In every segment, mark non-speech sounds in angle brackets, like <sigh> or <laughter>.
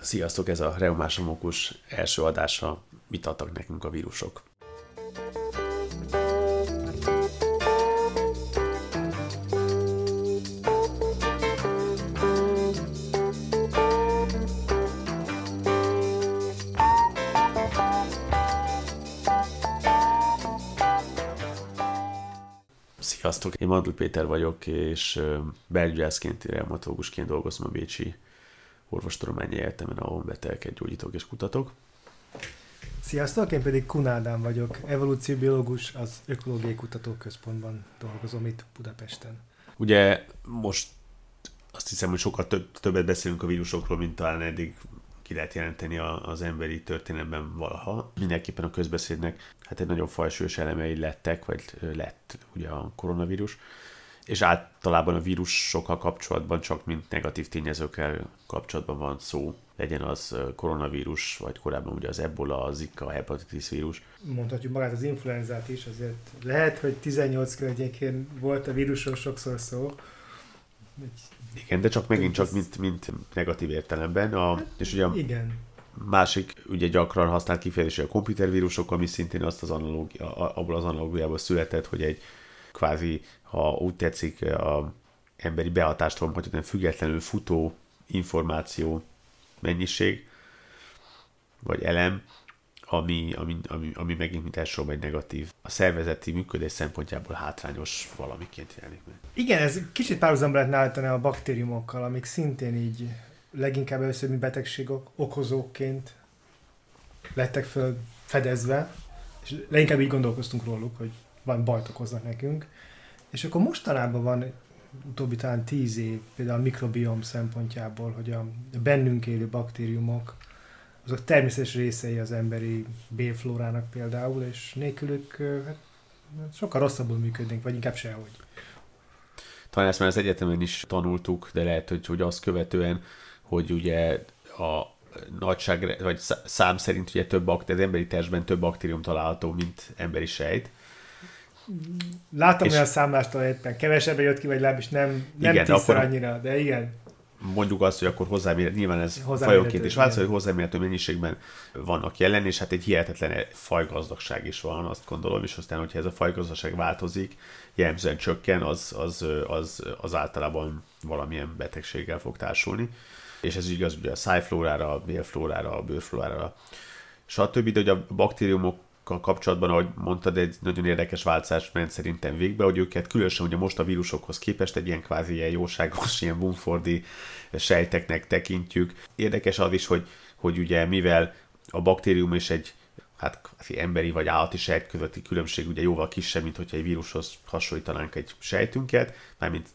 Sziasztok, ez a Reumásomokus első adása. Mit adtak nekünk a vírusok? Sziasztok, én Mandl Péter vagyok, és belgyászként, reumatológusként dolgozom a Bécsi Orvostudományi Egyetemen, ahol betegeket gyógyítok és kutatok. Sziasztok, én pedig Kunádán vagyok, evolúcióbiológus, az Ökológiai Kutatóközpontban dolgozom itt Budapesten. Ugye most azt hiszem, hogy sokkal több, többet beszélünk a vírusokról, mint talán eddig ki lehet jelenteni az emberi történelemben valaha. Mindenképpen a közbeszédnek hát egy nagyon fajsúlyos elemei lettek, vagy lett ugye a koronavírus, és általában a vírusokkal kapcsolatban csak mint negatív tényezőkkel kapcsolatban van szó, legyen az koronavírus, vagy korábban ugye az ebola, a zika, a hepatitis vírus. Mondhatjuk magát az influenzát is, azért lehet, hogy 18 környékén volt a vírusról sokszor szó, igen, de csak megint csak mint, mint negatív értelemben. A, hát, és ugye igen. másik ugye gyakran használt kifejezés a komputervírusok, ami szintén azt az analógia, abból az analógiából született, hogy egy kvázi, ha úgy tetszik, a emberi behatástól mondhatjuk, függetlenül futó információ mennyiség, vagy elem, ami, ami, ami, ami megint mint elsősorban egy negatív, a szervezeti működés szempontjából hátrányos valamiként jelenik meg. Igen, ez kicsit párhuzamba lehetne állítani a baktériumokkal, amik szintén így leginkább először mi betegségok okozóként lettek föl fedezve, és leginkább így gondolkoztunk róluk, hogy van bajt okoznak nekünk. És akkor mostanában van utóbbi talán tíz év, például a mikrobiom szempontjából, hogy a bennünk élő baktériumok azok természetes részei az emberi bélflórának például, és nélkülük hát, sokkal rosszabbul működnénk, vagy inkább sehogy. Talán ezt már az egyetemen is tanultuk, de lehet, hogy, hogy azt követően, hogy ugye a nagyság, vagy szám szerint ugye több baktérium, az emberi testben több baktérium található, mint emberi sejt. Láttam és... olyan számlást, éppen kevesebben jött ki, vagy legalábbis nem, nem igen, tízszer akkor... annyira, de igen mondjuk azt, hogy akkor hozzámérhető, nyilván ez fajonként is változó, hogy hozzámérhető mennyiségben vannak jelen, és hát egy hihetetlen fajgazdagság is van, azt gondolom, és aztán, hogyha ez a fajgazdagság változik, jellemzően csökken, az, az, az, az általában valamilyen betegséggel fog társulni. És ez igaz ugye a szájflórára, a bélflórára, a bőrflórára, stb. De hogy a baktériumok kapcsolatban, ahogy mondtad, egy nagyon érdekes változás ment szerintem végbe, hogy őket különösen ugye most a vírusokhoz képest egy ilyen kvázi ilyen jóságos, ilyen Bumfordi sejteknek tekintjük. Érdekes az is, hogy, hogy ugye mivel a baktérium és egy hát emberi vagy állati sejt közötti különbség ugye jóval kisebb, mint hogyha egy vírushoz hasonlítanánk egy sejtünket, mármint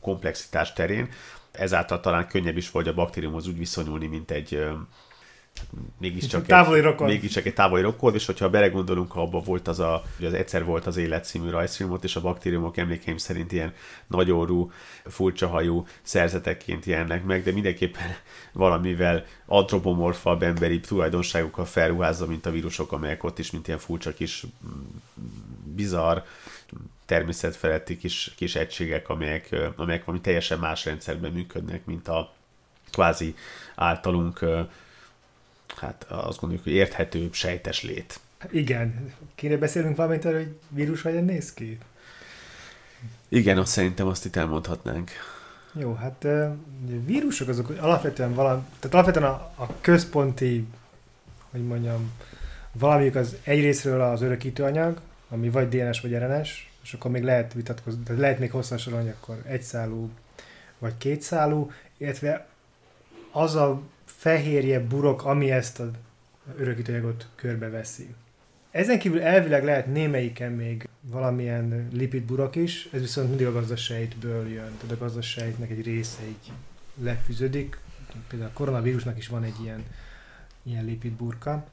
komplexitás terén, ezáltal talán könnyebb is volt a baktériumhoz úgy viszonyulni, mint egy mégiscsak távoli rokon. mégiscsak egy távoli rokon, és hogyha belegondolunk, ha abban volt az a, hogy az egyszer volt az élet című rajzfilmot, és a baktériumok emlékeim szerint ilyen nagyorú, furcsa hajú szerzetekként jelennek meg, de mindenképpen valamivel antropomorfabb emberi tulajdonságokkal felruházza, mint a vírusok, amelyek ott is, mint ilyen furcsa kis mm, bizarr, természetfeletti kis, kis egységek, amelyek, amelyek valami teljesen más rendszerben működnek, mint a kvázi általunk hát azt gondoljuk, hogy érthető, sejtes lét. Igen. Kéne beszélnünk valamit arra, hogy vírus hogyan néz ki? Igen, azt szerintem azt itt elmondhatnánk. Jó, hát vírusok azok alapvetően valami, tehát alapvetően a, a központi, hogy mondjam, valamik az egyrésztről az örökítőanyag, ami vagy DNS vagy RNS, és akkor még lehet vitatkozni, tehát lehet még hosszan sorolni, akkor egyszálú vagy kétszálú, illetve az a fehérje burok, ami ezt a örökítőanyagot körbeveszi. Ezen kívül elvileg lehet némelyiken még valamilyen lipidburok is, ez viszont mindig a gazdasejtből jön, tehát a gazdasejtnek egy része így lefűződik. Például a koronavírusnak is van egy ilyen, ilyen lipidburka.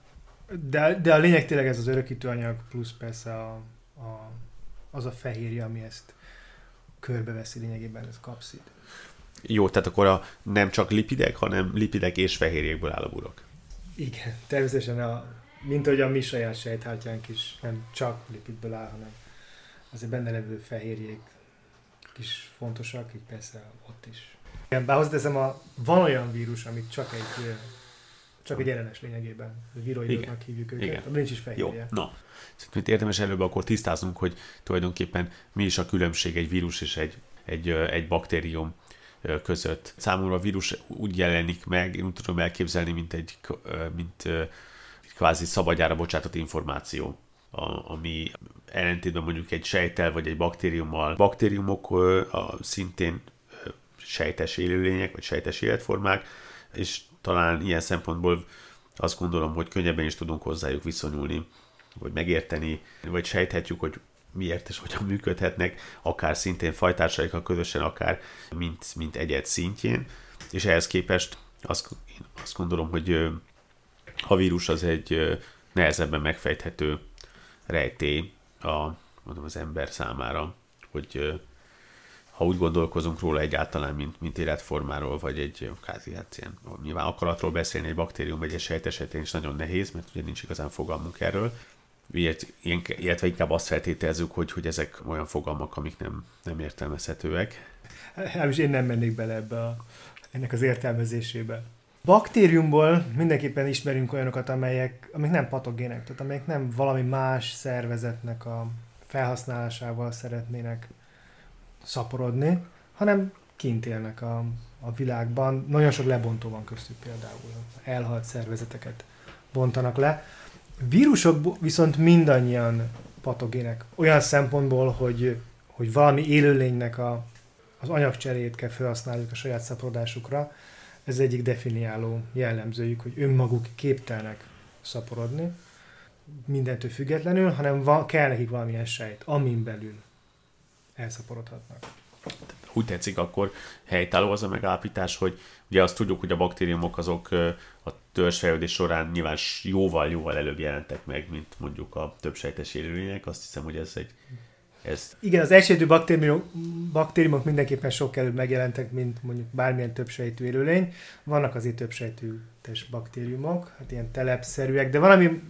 De, de a lényeg tényleg ez az örökítőanyag, plusz persze a, a, az a fehérje, ami ezt körbeveszi lényegében, ez kapszid. Jó, tehát akkor a, nem csak lipidek, hanem lipidek és fehérjékből áll a burok. Igen, természetesen, a, mint hogy a mi saját sejthártyánk is nem csak lipidből áll, hanem azért benne levő fehérjék is fontosak, így persze ott is. Igen, bár hozzáteszem, a, van olyan vírus, amit csak egy Csak egy RNS lényegében. Viroidoknak hívjuk őket. Igen. Nincs is fehérje. Jó, no. Szerintem érdemes előbb akkor tisztáznunk, hogy tulajdonképpen mi is a különbség egy vírus és egy, egy, egy baktérium között. Számomra a vírus úgy jelenik meg, én úgy tudom elképzelni, mint egy, mint egy kvázi szabadjára bocsátott információ, ami ellentétben mondjuk egy sejtel vagy egy baktériummal. Baktériumok a, szintén sejtes élőlények, vagy sejtes életformák, és talán ilyen szempontból azt gondolom, hogy könnyebben is tudunk hozzájuk viszonyulni, vagy megérteni, vagy sejthetjük, hogy miért és hogyan működhetnek, akár szintén fajtársaikkal közösen, akár mint, mint egyet szintjén, és ehhez képest azt, én azt gondolom, hogy a vírus az egy nehezebben megfejthető rejtély a, mondom, az ember számára, hogy ha úgy gondolkozunk róla egyáltalán, mint, mint életformáról, vagy egy kázi, hát ilyen, nyilván akaratról beszélni egy baktérium vagy egy sejt esetén is nagyon nehéz, mert ugye nincs igazán fogalmunk erről, illetve inkább azt feltételezzük, hogy, hogy ezek olyan fogalmak, amik nem, nem értelmezhetőek. Hát én nem mennék bele ebbe a, ennek az értelmezésébe. Baktériumból mindenképpen ismerünk olyanokat, amelyek, amik nem patogének, tehát amelyek nem valami más szervezetnek a felhasználásával szeretnének szaporodni, hanem kint élnek a, a világban. Nagyon sok lebontó van köztük például. Elhalt szervezeteket bontanak le. Vírusok viszont mindannyian patogének. Olyan szempontból, hogy, hogy valami élőlénynek a, az anyagcserét kell felhasználjuk a saját szaporodásukra. Ez egyik definiáló jellemzőjük, hogy önmaguk képtelnek szaporodni, mindentől függetlenül, hanem van, kell nekik valamilyen sejt, amin belül elszaporodhatnak. Úgy tetszik, akkor helytálló az a megállapítás, hogy ugye azt tudjuk, hogy a baktériumok azok a törzsfejlődés során nyilván jóval-jóval előbb jelentek meg, mint mondjuk a többsejtes élőlények. Azt hiszem, hogy ez egy ez... Igen, az elsőtű baktériumok, baktériumok mindenképpen sok előbb megjelentek, mint mondjuk bármilyen többsejtű élőlény. Vannak azért többsejtű baktériumok, hát ilyen telepszerűek, de valami,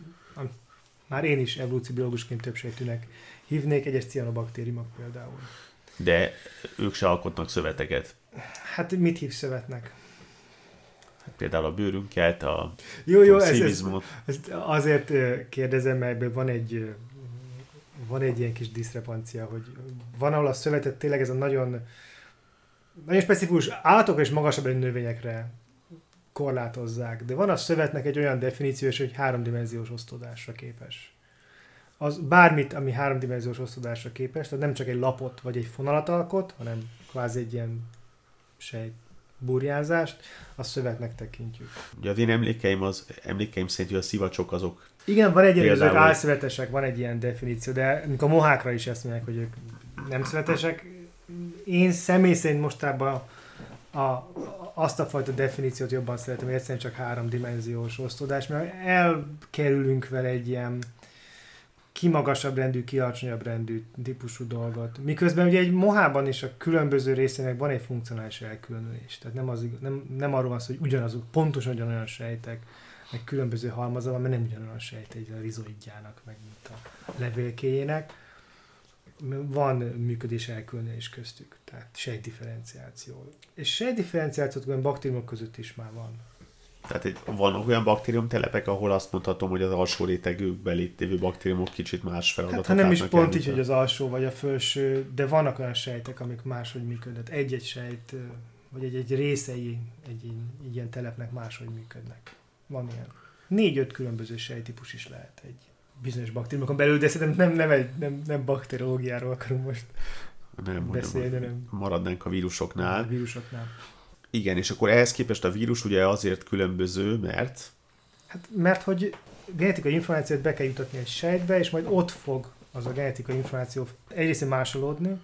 már én is evolúcióbiológusként többsejtűnek hívnék, egyes cianobaktériumok például. De ők se alkotnak szöveteket. Hát mit hív szövetnek? Például a bőrünket, a, jó, jó, a ez, ez, ez, azért kérdezem, mert van egy van egy ilyen kis diszrepancia, hogy van, ahol a szövetet tényleg ez a nagyon nagyon specifikus állatok és magasabb növényekre korlátozzák, de van a szövetnek egy olyan definíció, hogy háromdimenziós osztódásra képes. Az bármit, ami háromdimenziós osztodásra képes, tehát nem csak egy lapot vagy egy fonalat alkot, hanem kvázi egy ilyen sejt burjázást, azt szövetnek tekintjük. Ugye az én emlékeim, az, emlékeim szerint, hogy a szivacsok azok... Igen, van egy ilyen, álszövetesek, van egy ilyen definíció, de a mohákra is ezt mondják, hogy ők nem szövetesek. Én személy szerint mostában a, azt a fajta definíciót jobban szeretem, hogy egyszerűen csak háromdimenziós osztódás, mert elkerülünk vele egy ilyen kimagasabb rendű, ki alacsonyabb rendű típusú dolgot. Miközben ugye egy mohában is a különböző részének van egy funkcionális elkülönülés. Tehát nem, az, nem, nem arról van szó, hogy ugyanazok, pontosan ugyanolyan sejtek, meg különböző halmazal, mert nem ugyanolyan sejt egy a rizoidjának, meg mint a levélkéjének. Van működés elkülönülés köztük, tehát sejtdifferenciáció. És sejtdifferenciációt baktériumok között is már van. Tehát egy, van olyan baktériumtelepek, ahol azt mondhatom, hogy az alsó rétegükben lévő baktériumok kicsit más feladatot hát, ha nem is pont így, hogy az alsó vagy a felső, de vannak olyan sejtek, amik máshogy működnek. Egy-egy sejt, vagy egy-egy részei egy ilyen telepnek máshogy működnek. Van ilyen. Négy-öt különböző sejtípus is lehet egy bizonyos baktériumokon belül, de szerintem nem, nem, egy, nem, nem bakteriológiáról akarunk most nem, beszélni, nem. Maradnánk a vírusoknál. A vírusoknál. Igen, és akkor ehhez képest a vírus ugye azért különböző, mert... Hát mert hogy genetikai információt be kell jutatni egy sejtbe, és majd ott fog az a genetikai információ egyrészt másolódni,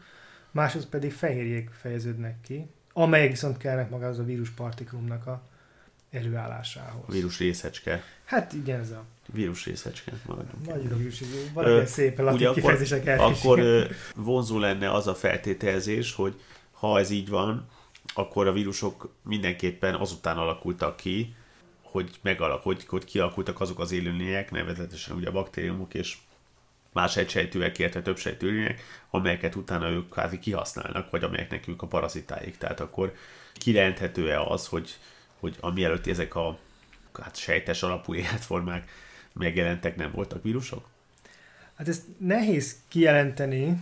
másrészt pedig fehérjék fejeződnek ki, amelyek viszont kellnek maga az a vírus partikulumnak a előállásához. Vírus részecske. Hát igen, ez a... Vírus részecske, maradjunk. Nagyon a vírus Valami latin kifejezések Akkor, akkor vonzó lenne az a feltételezés, hogy ha ez így van, akkor a vírusok mindenképpen azután alakultak ki, hogy, megalak, hogy, kialakultak azok az élőlények, nevezetesen ugye a baktériumok és más egysejtűek, illetve több sejtőlények, amelyeket utána ők kvázi kihasználnak, vagy amelyeknek ők a parazitáik. Tehát akkor kijelenthető-e az, hogy, hogy amielőtt ezek a hát sejtes alapú <laughs> életformák megjelentek, nem voltak vírusok? Hát ezt nehéz kijelenteni,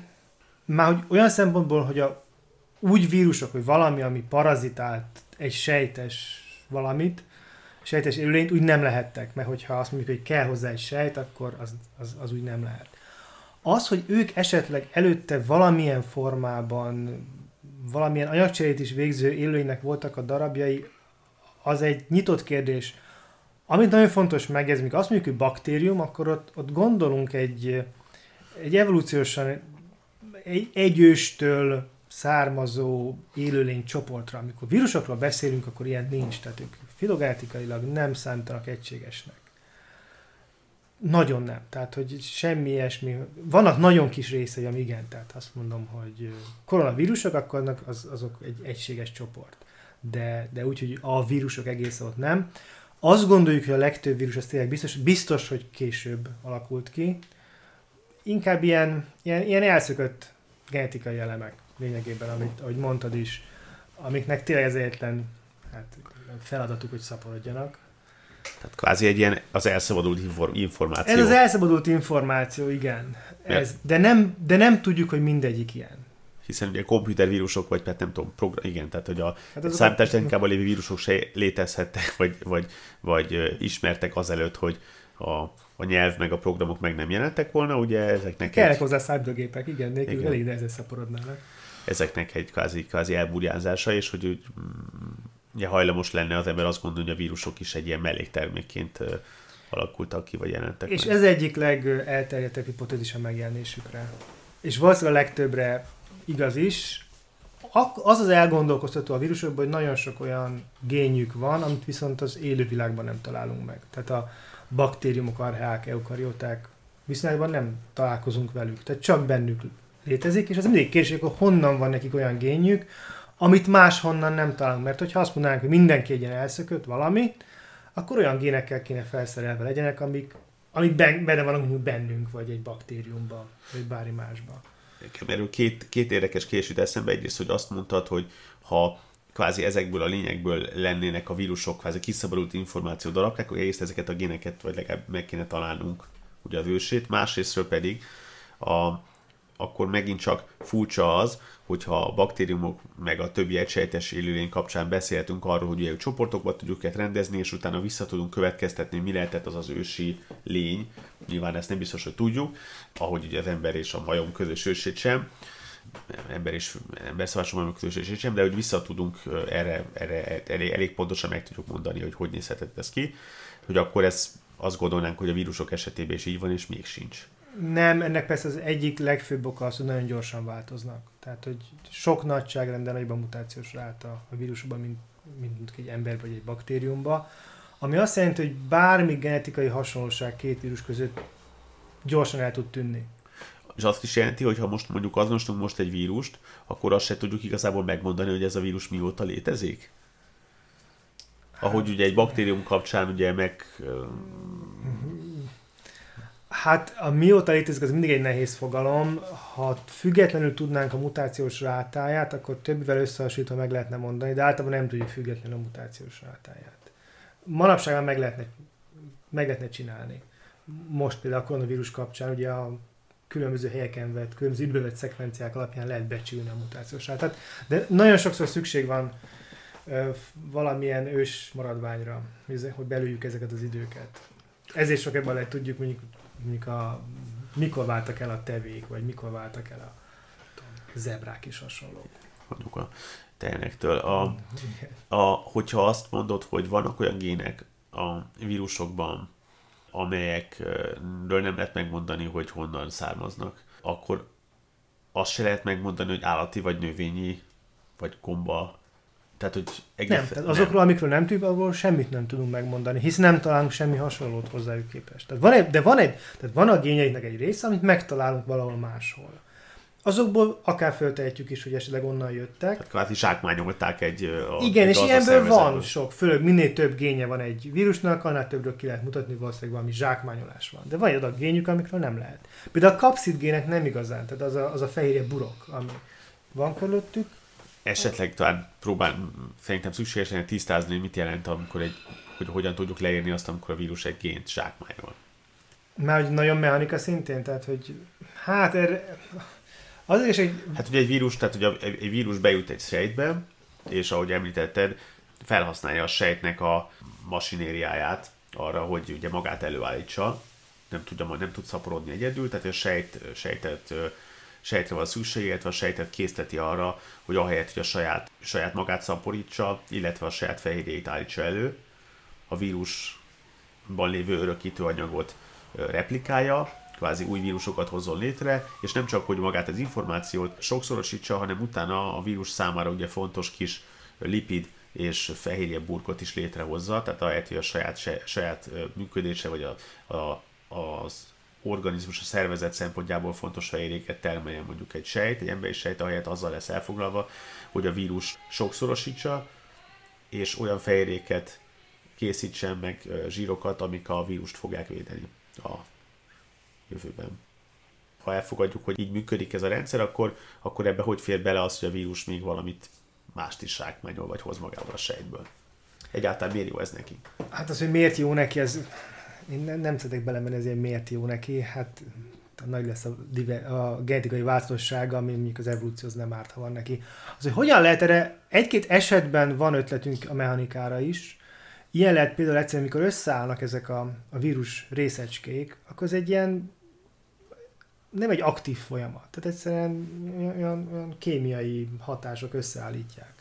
már hogy olyan szempontból, hogy a, úgy vírusok, hogy valami, ami parazitált egy sejtes valamit, sejtes élőlényt, úgy nem lehettek, mert hogyha azt mondjuk, hogy kell hozzá egy sejt, akkor az, az, az úgy nem lehet. Az, hogy ők esetleg előtte valamilyen formában, valamilyen anyagcserét is végző élőinek voltak a darabjai, az egy nyitott kérdés. Amit nagyon fontos megegyezni, azt mondjuk, hogy baktérium, akkor ott, ott gondolunk egy, egy evolúciósan egy őstől származó élőlény csoportra. Amikor vírusokról beszélünk, akkor ilyen nincs, tehát ők filogenetikailag nem számítanak egységesnek. Nagyon nem. Tehát, hogy semmi ilyesmi. Vannak nagyon kis részei, ami igen, tehát azt mondom, hogy koronavírusok, akkor az, azok egy egységes csoport. De, de úgy, hogy a vírusok egész ott nem. Azt gondoljuk, hogy a legtöbb vírus az tényleg biztos, biztos, hogy később alakult ki. Inkább ilyen, ilyen, ilyen elszökött genetikai elemek lényegében, amit, ahogy mondtad is, amiknek tényleg ez egyetlen hát, feladatuk, hogy szaporodjanak. Tehát kvázi egy ilyen az elszabadult információ. Ez az elszabadult információ, igen. Ez, de, nem, de nem tudjuk, hogy mindegyik ilyen. Hiszen ugye komputervírusok, vagy hát nem tudom, program, igen, tehát hogy a hát számítástechnikában lévő vírusok se létezhettek, vagy, vagy, vagy ismertek azelőtt, hogy a, a nyelv meg a programok meg nem jelentek volna, ugye ezeknek... Kellek egy... hozzá számítógépek, igen, nélkül igen. elég nehezen szaporodnának. Ezeknek egy kvázi, kvázi elburjázása, és hogy úgy, ugye hajlamos lenne az ember azt gondolni, hogy a vírusok is egy ilyen melléktermékként alakultak ki, vagy jelentek És meg. ez egyik legelterjedtebb hipotézis a megjelenésükre. És valószínűleg a legtöbbre igaz is. Az az elgondolkoztató a vírusokban, hogy nagyon sok olyan génjük van, amit viszont az élővilágban nem találunk meg. Tehát a baktériumok, archeák, eukarióták viszonylatban nem találkozunk velük. Tehát csak bennük létezik, és ez mindig kérdés, hogy honnan van nekik olyan génjük, amit máshonnan nem találunk. Mert hogyha azt mondanánk, hogy mindenki egy ilyen elszökött valami, akkor olyan génekkel kéne felszerelve legyenek, amik, amik benne vannak bennünk, vagy egy baktériumban, vagy bármi másban. Nekem két, két érdekes későt eszembe. Egyrészt, hogy azt mondtad, hogy ha kvázi ezekből a lényekből lennének a vírusok, kvázi kiszabadult információ darabkák, akkor egyrészt ezeket a géneket vagy legalább meg kéne találnunk ugye az ősét, másrésztről pedig a, akkor megint csak furcsa az, hogyha a baktériumok meg a többi egysejtes élőlény kapcsán beszéltünk arról, hogy ugye csoportokba tudjuk őket rendezni, és utána vissza tudunk következtetni, mi lehetett az az ősi lény. Nyilván ezt nem biztos, hogy tudjuk, ahogy ugye az ember és a majom közös ősét sem ember és ember szavásommal közös sem, de hogy vissza tudunk erre, erre elég, elég pontosan meg tudjuk mondani, hogy hogy nézhetett ez ki, hogy akkor ez azt gondolnánk, hogy a vírusok esetében is így van, és még sincs. Nem, ennek persze az egyik legfőbb oka az, hogy nagyon gyorsan változnak. Tehát, hogy sok nagyságrenden nagyobb a mutációs ráta a vírusokban, mint, mint egy ember vagy egy baktériumban. Ami azt jelenti, hogy bármi genetikai hasonlóság két vírus között gyorsan el tud tűnni. És azt is jelenti, hogy ha most mondjuk azonosítunk most egy vírust, akkor azt se tudjuk igazából megmondani, hogy ez a vírus mióta létezik? Ahogy ugye egy baktérium kapcsán ugye meg Hát a mióta létezik, az mindig egy nehéz fogalom. Ha függetlenül tudnánk a mutációs rátáját, akkor többivel összehasonlítva meg lehetne mondani, de általában nem tudjuk függetlenül a mutációs rátáját. Manapság meg lehetne, meg lehetne csinálni. Most például a koronavírus kapcsán ugye a különböző helyeken vett, különböző időbe vett szekvenciák alapján lehet becsülni a mutációs rátát. De nagyon sokszor szükség van valamilyen ős maradványra, hogy belüljük ezeket az időket. Ezért sok ebben lehet tudjuk mondjuk mondjuk a, mikor váltak el a tevék, vagy mikor váltak el a zebrák is hasonlók. Mondjuk a tehenektől. A, a, hogyha azt mondod, hogy vannak olyan gének a vírusokban, amelyekről nem lehet megmondani, hogy honnan származnak, akkor azt se lehet megmondani, hogy állati vagy növényi, vagy gomba tehát, hogy egész, nem, tehát azokról, nem. amikről nem tudjuk, abból semmit nem tudunk megmondani, hisz nem találunk semmi hasonlót hozzájuk képest. Tehát van egy, de van egy, tehát van a gényeiknek egy része, amit megtalálunk valahol máshol. Azokból akár föltehetjük is, hogy esetleg onnan jöttek. Tehát kvázi zsákmányolták egy a, Igen, egy és ilyenből van sok, főleg minél több génye van egy vírusnak, annál többről ki lehet mutatni, valószínűleg valami zsákmányolás van. De van adag gényük, amikről nem lehet. Például a kapszid gének nem igazán, tehát az a, az a fehérje burok, ami van körülöttük, esetleg talán próbál, szerintem szükségesen tisztázni, mit jelent, amikor egy, hogy hogyan tudjuk leírni azt, amikor a vírus egy gént zsákmányol. Már hogy nagyon mechanika szintén, tehát hogy hát erre, az is egy... Hát ugye egy vírus, tehát ugye egy vírus bejut egy sejtbe, és ahogy említetted, felhasználja a sejtnek a masinériáját arra, hogy ugye magát előállítsa, nem, tudja, nem tud szaporodni egyedül, tehát a sejt, sejtet, sejtre van szükség, illetve a sejtet készteti arra, hogy ahelyett, hogy a saját, saját magát szaporítsa, illetve a saját fehérjét állítsa elő, a vírusban lévő örökítő anyagot replikálja, kvázi új vírusokat hozzon létre, és nem csak, hogy magát az információt sokszorosítsa, hanem utána a vírus számára ugye fontos kis lipid és fehérje burkot is létrehozza, tehát ahelyett, hogy a saját, saját működése vagy a, a, az organizmus, a szervezet szempontjából fontos fehérjéket termeljen mondjuk egy sejt, egy emberi sejt, ahelyett azzal lesz elfoglalva, hogy a vírus sokszorosítsa, és olyan fehérjéket készítsen meg zsírokat, amik a vírust fogják védeni a jövőben. Ha elfogadjuk, hogy így működik ez a rendszer, akkor, akkor ebbe hogy fér bele az, hogy a vírus még valamit mást is zsákmányol, vagy hoz magával a sejtből. Egyáltalán miért jó ez neki? Hát az, hogy miért jó neki, ez én nem, nem szeretek belemenni, ezért miért jó neki. Hát nagy lesz a, a genetikai változatossága, ami mondjuk az evolúcióhoz nem árt, ha van neki. Az, hogy hogyan lehet erre, egy-két esetben van ötletünk a mechanikára is. Ilyen lehet például egyszerűen, amikor összeállnak ezek a, a vírus részecskék, akkor ez egy ilyen nem egy aktív folyamat. Tehát egyszerűen olyan, olyan kémiai hatások összeállítják.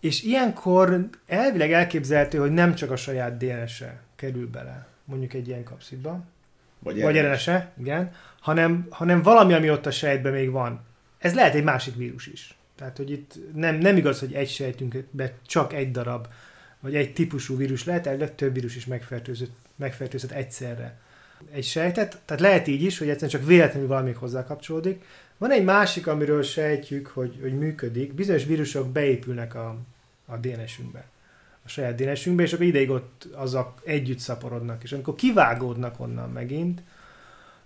És ilyenkor elvileg elképzelhető, hogy nem csak a saját DNS-e kerül bele, mondjuk egy ilyen kapszidba, vagy, vagy RNS-e, igen, hanem, hanem valami, ami ott a sejtben még van. Ez lehet egy másik vírus is. Tehát, hogy itt nem, nem igaz, hogy egy sejtünkben csak egy darab, vagy egy típusú vírus lehet, elvileg több vírus is megfertőzött, megfertőzött egyszerre egy sejtet, tehát lehet így is, hogy egyszerűen csak véletlenül valami hozzá kapcsolódik. Van egy másik, amiről sejtjük, hogy, hogy működik. Bizonyos vírusok beépülnek a, a DNS-ünkbe, a saját DNS-ünkbe, és akkor ideig ott azok együtt szaporodnak. És amikor kivágódnak onnan megint,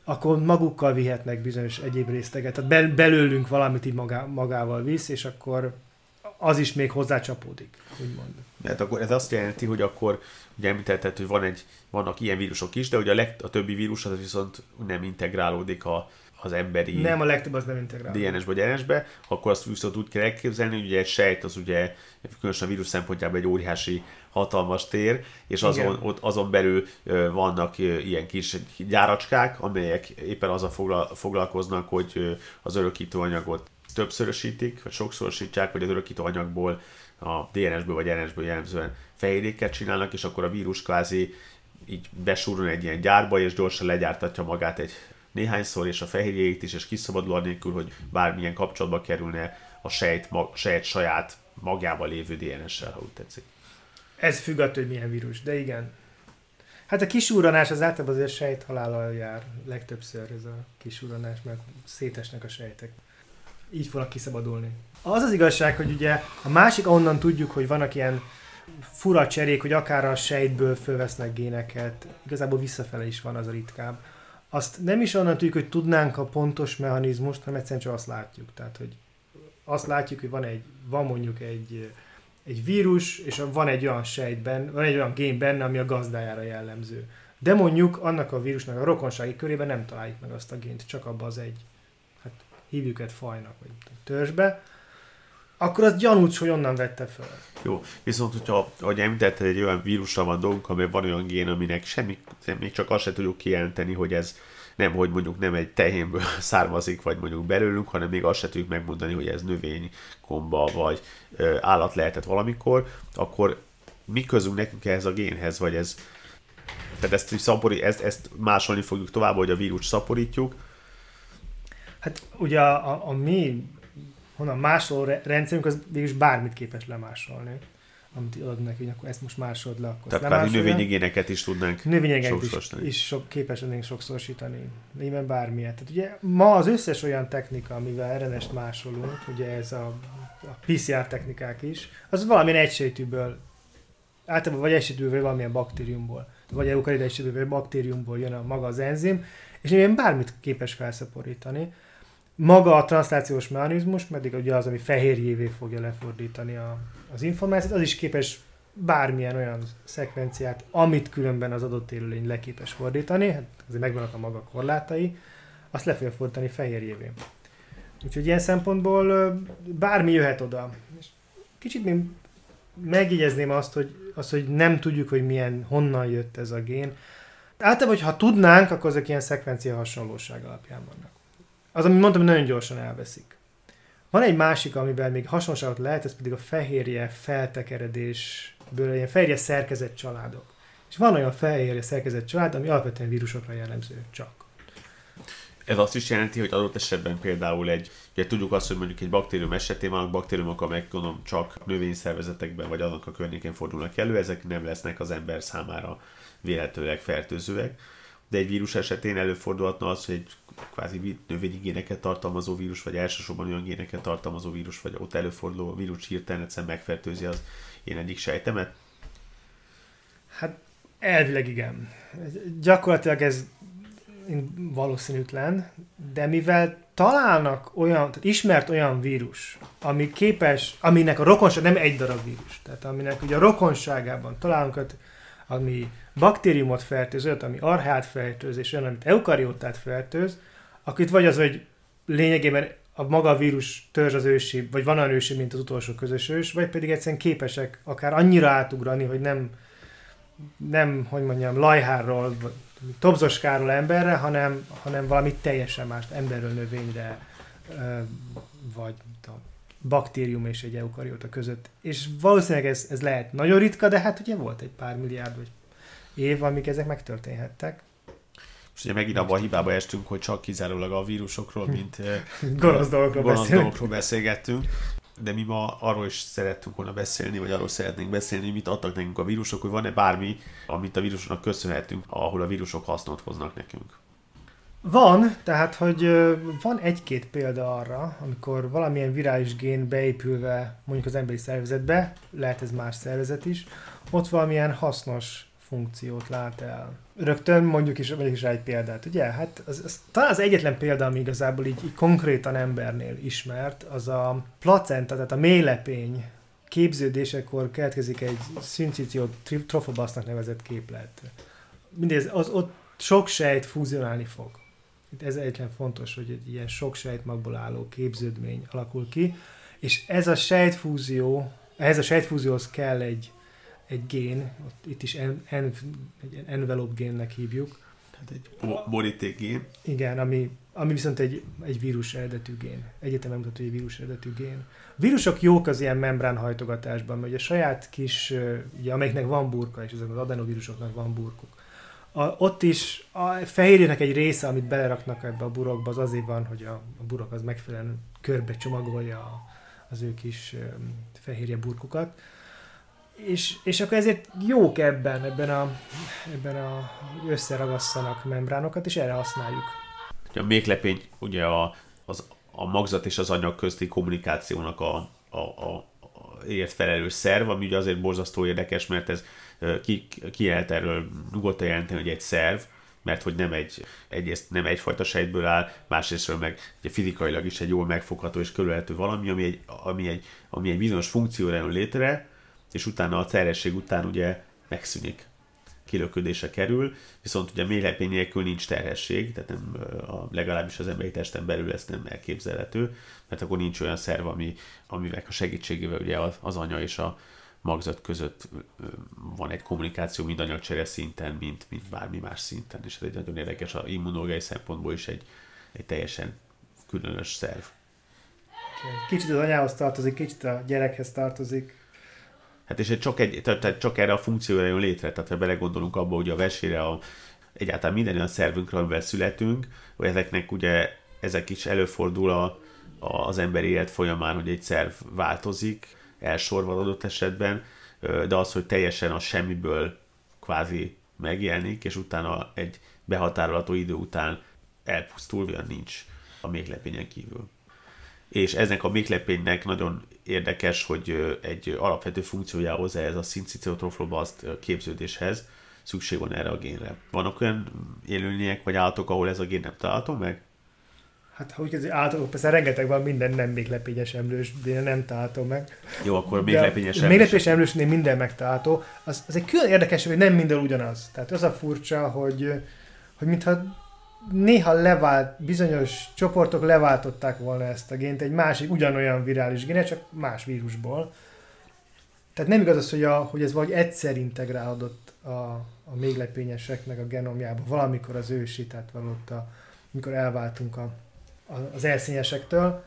akkor magukkal vihetnek bizonyos egyéb részteget. Tehát belőlünk valamit így magá, magával visz, és akkor az is még hozzácsapódik, úgymond. Mert akkor ez azt jelenti, hogy akkor ugye említetted, hogy van egy, vannak ilyen vírusok is, de ugye a, leg, a többi vírus az viszont nem integrálódik a, az emberi nem, a legtöbb az nem integrálódik. DNS-be vagy RNS-be, akkor azt viszont úgy kell elképzelni, hogy ugye egy sejt az ugye különösen a vírus szempontjából egy óriási hatalmas tér, és azon, ott, azon belül vannak ilyen kis gyáracskák, amelyek éppen azzal foglalkoznak, hogy az örökítő anyagot többszörösítik, vagy sokszorosítják, vagy az örökítő anyagból a DNS-ből vagy RNS-ből jellemzően fehérjéket csinálnak, és akkor a vírus kvázi így besúrul egy ilyen gyárba, és gyorsan legyártatja magát egy néhányszor, és a fehérjét is, és kiszabadul nélkül, hogy bármilyen kapcsolatba kerülne a sejt, mag, sejt saját magával lévő DNS-sel, ha úgy tetszik. Ez függ attól, hogy milyen vírus, de igen. Hát a kisúranás az általában azért sejt halállal jár legtöbbször ez a kisúranás, mert szétesnek a sejtek. Így fognak kiszabadulni. Az az igazság, hogy ugye a másik, onnan tudjuk, hogy vannak ilyen fura cserék, hogy akár a sejtből fölvesznek géneket, igazából visszafele is van az a ritkább. Azt nem is onnan tudjuk, hogy tudnánk a pontos mechanizmust, hanem egyszerűen csak azt látjuk. Tehát, hogy azt látjuk, hogy van, egy, van mondjuk egy, egy vírus, és van egy olyan sejtben, van egy olyan gén benne, ami a gazdájára jellemző. De mondjuk annak a vírusnak a rokonsági körében nem találjuk meg azt a gént, csak abba az egy, hát hívjuk egy fajnak, vagy törzsbe, akkor az gyanús, hogy onnan vette fel. Jó, viszont hogyha, ahogy említetted, egy olyan vírusra van dolgunk, amely van olyan gén, aminek semmi, még csak azt se tudjuk kijelenteni, hogy ez nem, hogy mondjuk nem egy tehénből <laughs> származik, vagy mondjuk belőlünk, hanem még azt se tudjuk megmondani, hogy ez növény, komba, vagy ö, állat lehetett valamikor, akkor mi közünk nekünk ehhez a génhez, vagy ez tehát ezt, szapori, ezt, ezt másolni fogjuk tovább, hogy a vírus szaporítjuk. Hát ugye a, a, a mi honnan másoló rendszerünk az végülis bármit képes lemásolni amit adod neki, akkor ezt most másolod le, akkor Tehát kvázi növényigéneket is tudnánk Növényigéneket is, is sok, képes lennénk sokszorosítani. Lényben bármilyet. Tehát ugye ma az összes olyan technika, amivel RNS-t másolunk, ugye ez a, a PCR technikák is, az valamilyen egysejtűből, általában vagy egysejtűből, vagy valamilyen baktériumból, vagy eukarida egysejtűből, vagy baktériumból jön a maga az enzim, és ilyen bármit képes felszaporítani. Maga a transzlációs mechanizmus pedig ugye az, ami fehérjévé fogja lefordítani a, az információt, az is képes bármilyen olyan szekvenciát, amit különben az adott élőlény leképes fordítani, hát azért megvannak a maga korlátai, azt le fogja fordítani fehérjévé. Úgyhogy ilyen szempontból bármi jöhet oda. Kicsit még megjegyezném azt, hogy, azt, hogy nem tudjuk, hogy milyen, honnan jött ez a gén. Általában, hogyha tudnánk, akkor ezek ilyen szekvencia hasonlóság alapján vannak. Az, amit mondtam, nagyon gyorsan elveszik. Van egy másik, amivel még hasonlóságot lehet, ez pedig a fehérje feltekeredésből, ilyen fehérje szerkezet családok. És van olyan fehérje szerkezet család, ami alapvetően vírusokra jellemző csak. Ez azt is jelenti, hogy adott esetben például egy, ugye tudjuk azt, hogy mondjuk egy baktérium esetén vannak baktériumok, amelyek gondolom csak növényszervezetekben vagy annak a környékén fordulnak elő, ezek nem lesznek az ember számára véletőleg fertőzőek. De egy vírus esetén előfordulhatna az, hogy egy kvázi növényi géneket tartalmazó vírus, vagy elsősorban olyan géneket tartalmazó vírus, vagy ott előforduló vírus hirtelen egyszerűen megfertőzi az én egyik sejtemet? Hát elvileg igen. Gyakorlatilag ez valószínűtlen, de mivel találnak olyan, tehát ismert olyan vírus, ami képes, aminek a rokonság nem egy darab vírus, tehát aminek ugye a rokonságában találunk, ami baktériumot fertőz, ami arhát fertőz, és olyan, amit eukariótát fertőz, akkor itt vagy az, hogy lényegében a maga vírus törzs az ősi, vagy van olyan ősi, mint az utolsó közös ős, vagy pedig egyszerűen képesek akár annyira átugrani, hogy nem, nem, hogy mondjam, lajhárról, tobzoskáról emberre, hanem, hanem valami teljesen más, emberről növényre, vagy a baktérium és egy eukarióta között. És valószínűleg ez, ez lehet nagyon ritka, de hát ugye volt egy pár milliárd vagy év, amik ezek megtörténhettek. És ugye megint abban a hibába estünk, hogy csak kizárólag a vírusokról, mint gonosz dolgokról, gonosz dolgokról beszélgettünk de mi ma arról is szerettünk volna beszélni, vagy arról szeretnénk beszélni, hogy mit adtak nekünk a vírusok, hogy van-e bármi, amit a vírusoknak köszönhetünk, ahol a vírusok hasznot hoznak nekünk. Van, tehát, hogy van egy-két példa arra, amikor valamilyen virális gén beépülve mondjuk az emberi szervezetbe, lehet ez más szervezet is, ott valamilyen hasznos funkciót lát el. Rögtön mondjuk is, is rá egy példát, ugye? Hát az, az, talán az egyetlen példa, ami igazából így, így konkrétan embernél ismert, az a placenta, tehát a mélepény képződésekor keletkezik egy szincició trofobasznak nevezett képlet. Mindez, az ott sok sejt fúzionálni fog. Itt ez egyetlen fontos, hogy egy ilyen sok sejtmagból álló képződmény alakul ki, és ez a sejtfúzió, ehhez a sejtfúzióhoz kell egy egy gén, ott itt is en, en, egy envelope génnek hívjuk. Tehát egy boríték gén. Igen, ami, ami viszont egy, egy vírus eredetű gén. Egyetemen mutatja, hogy egy vírus eredetű gén. A vírusok jók az ilyen membránhajtogatásban, mert a saját kis, ugye, amelyiknek van burka, és ezek az adenovírusoknak van burkuk. A, ott is a fehérjének egy része, amit beleraknak ebbe a burokba, az azért van, hogy a, a burok az megfelelően körbe csomagolja az ő kis fehérje burkukat és, és akkor ezért jók ebben, ebben a, ebben a, hogy összeragasszanak membránokat, és erre használjuk. A méklepény ugye a, az, a magzat és az anyag közti kommunikációnak a, a, a, ért felelős szerv, ami ugye azért borzasztó érdekes, mert ez ki, ki lehet erről nyugodtan jelenteni, hogy egy szerv, mert hogy nem egy, egyrészt nem egyfajta sejtből áll, másrésztről meg ugye fizikailag is egy jól megfogható és körülhető valami, ami egy, ami egy, ami egy bizonyos funkcióra jön létre, és utána a terhesség után ugye megszűnik kilöködése kerül, viszont ugye mélylepény nélkül nincs terhesség, tehát nem, a, legalábbis az emberi testen belül ez nem elképzelhető, mert akkor nincs olyan szerv, ami, amivel a segítségével ugye az, az anya és a magzat között van egy kommunikáció mind anyagcsere szinten, mint, mint bármi más szinten, és ez egy nagyon érdekes a immunológiai szempontból is egy, egy teljesen különös szerv. Kicsit az anyához tartozik, kicsit a gyerekhez tartozik. Hát és csak, egy, tehát csak erre a funkcióra jön létre, tehát ha belegondolunk abba, hogy a vesére, a, egyáltalán minden olyan szervünkre, amivel születünk, hogy ezeknek ugye ezek is előfordul a, a, az ember élet folyamán, hogy egy szerv változik, elsorvad adott esetben, de az, hogy teljesen a semmiből kvázi megjelenik, és utána egy behatárolható idő után elpusztul, olyan nincs a méhlepényen kívül. És eznek a méhlepénynek nagyon érdekes, hogy egy alapvető funkciójához ez a szinciciotroflobaszt képződéshez szükség van erre a génre. Vannak olyan élőlények vagy állatok, ahol ez a gén nem található meg? Hát, ha úgy kezdjük, állatok, persze rengeteg van, minden nem még lepényes emlős, de nem találtam meg. Jó, akkor még lepényes emlős. Még lepényes emlősnél minden megtalálható. Az, az egy külön érdekes, hogy nem minden ugyanaz. Tehát az a furcsa, hogy, hogy mintha néha levált, bizonyos csoportok leváltották volna ezt a gént egy másik, ugyanolyan virális géne, csak más vírusból. Tehát nem igaz az, hogy, a, hogy ez vagy egyszer integrálódott a, a lepényeseknek a genomjába, valamikor az ősi, tehát valóta, mikor elváltunk a, a, az elszínyesektől,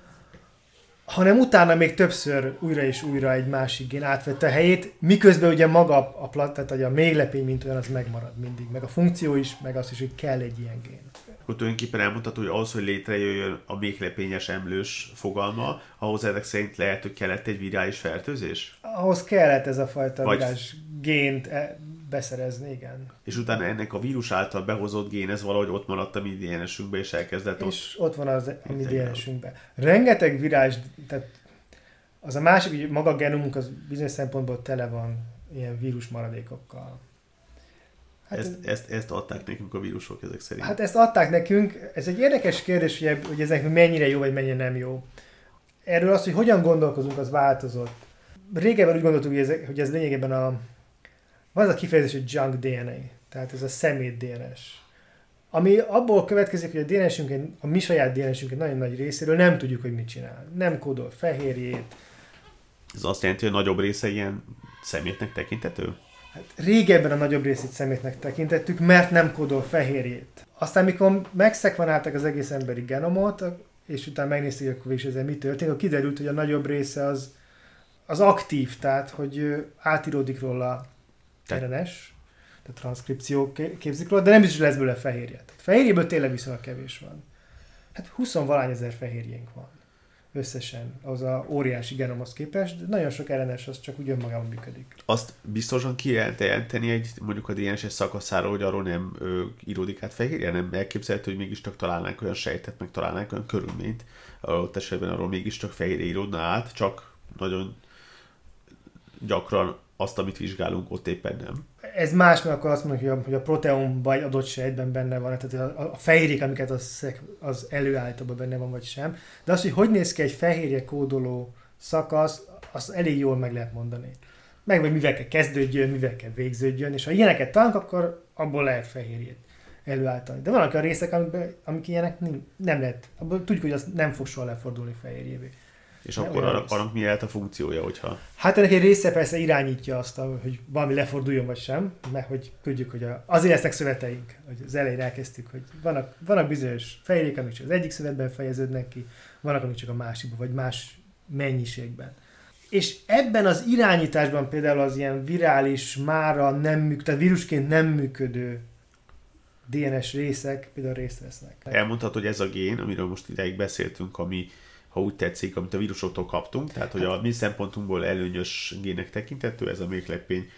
hanem utána még többször újra és újra egy másik gén átvette a helyét, miközben ugye maga a, a, tehát a lepény, mint olyan, az megmarad mindig, meg a funkció is, meg az is, hogy kell egy ilyen gén akkor tulajdonképpen elmondható, hogy ahhoz, hogy létrejöjjön a méhlepényes emlős fogalma, ahhoz ezek szerint lehet, hogy kellett egy virális fertőzés? Ahhoz kellett ez a fajta Vagy... virális gént e- beszerezni, igen. És utána ennek a vírus által behozott gén, ez valahogy ott maradt a mi DNS-ünkbe, és elkezdett és ott... ott van az mi DNS-ünkbe. Rengeteg virális, tehát az a másik, hogy maga a genomunk az bizonyos szempontból tele van ilyen vírus maradékokkal. Hát ezt, ezt, ezt adták nekünk a vírusok ezek szerint. Hát ezt adták nekünk. Ez egy érdekes kérdés, hogy, hogy ezek mennyire jó, vagy mennyire nem jó. Erről az, hogy hogyan gondolkozunk, az változott. Régebben úgy gondoltuk, hogy ez, hogy ez lényegében a... Van az a kifejezés, hogy junk DNA, tehát ez a szemét DNS. Ami abból következik, hogy a DNS-ünk, a mi saját DNS-ünk egy nagyon nagy részéről nem tudjuk, hogy mit csinál. Nem kódol fehérjét. Ez azt jelenti, hogy a nagyobb része ilyen szemétnek tekintető? Hát régebben a nagyobb részét szemétnek tekintettük, mert nem kódol fehérjét. Aztán, mikor megszekvanálták az egész emberi genomot, és utána megnézték, hogy is ezzel mi történik, akkor kiderült, hogy a nagyobb része az, az aktív, tehát hogy átíródik róla RNS, tehát transzkripció képzik róla, de nem biztos, hogy lesz belőle fehérje. Tehát fehérjéből tényleg viszonylag kevés van. Hát 20 valány ezer fehérjénk van összesen az a óriási genomhoz képest, de nagyon sok ellenes az csak úgy önmagában működik. Azt biztosan ki jelenteni egy, mondjuk a DNS szakaszáról, hogy arról nem ö, íródik át fehérje, nem elképzelhető, hogy mégiscsak találnánk olyan sejtet, meg találnánk olyan körülményt, ott esetben arról mégiscsak fehérje íródna át, csak nagyon gyakran azt, amit vizsgálunk, ott éppen nem. Ez más, mert akkor azt mondjuk, hogy a proteum egy adott sejtben benne van, tehát a, a fehérjék, amiket az, az előállítóban benne van, vagy sem. De az, hogy hogy néz ki egy fehérje kódoló szakasz, azt elég jól meg lehet mondani. Meg, hogy mivel kell kezdődjön, mivel kell végződjön, és ha ilyeneket találunk, akkor abból lehet fehérjét előállítani. De vannak olyan részek, amik, amik ilyenek nem, nem lehet. Abból tudjuk, hogy az nem fog soha lefordulni fehérjévé. És De akkor annak, annak mi lehet a funkciója, hogyha... Hát ennek egy része persze irányítja azt, hogy valami leforduljon vagy sem, mert hogy tudjuk, hogy a, azért lesznek szöveteink, hogy az elején elkezdtük, hogy vannak, vannak bizonyos fejlék, amik csak az egyik szövetben fejeződnek ki, vannak, amik csak a másikban, vagy más mennyiségben. És ebben az irányításban például az ilyen virális, mára nem működő, tehát vírusként nem működő DNS részek például részt vesznek. Elmondhatod, hogy ez a gén, amiről most ideig beszéltünk, ami ha úgy tetszik, amit a vírusoktól kaptunk, tehát hogy a mi szempontunkból előnyös gének tekintető, ez a méhlepény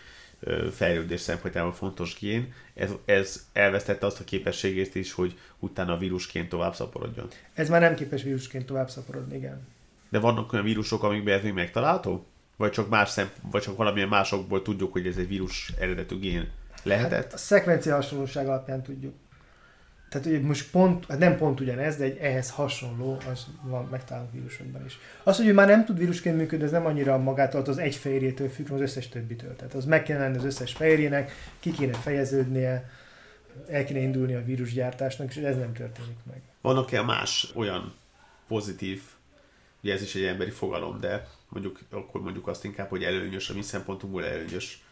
fejlődés szempontjából fontos gén, ez, ez elvesztette azt a képességét is, hogy utána vírusként tovább szaporodjon. Ez már nem képes vírusként tovább szaporodni, igen. De vannak olyan vírusok, amikben ez még megtalálható? Vagy csak, más szem, vagy csak valamilyen másokból tudjuk, hogy ez egy vírus eredetű gén lehetett? Hát a szekvencia hasonlóság alapján tudjuk tehát hogy most pont, hát nem pont ugyanez, de egy ehhez hasonló, az van megtalálunk vírusokban is. Az, hogy ő már nem tud vírusként működni, ez nem annyira magától, az egy fehérjétől függ, az összes többitől. Tehát az meg kéne lenni az összes fehérjének, ki kéne fejeződnie, el kéne indulni a vírusgyártásnak, és ez nem történik meg. Vannak-e más olyan pozitív, ugye ez is egy emberi fogalom, de mondjuk akkor mondjuk azt inkább, hogy előnyös, a mi szempontunkból előnyös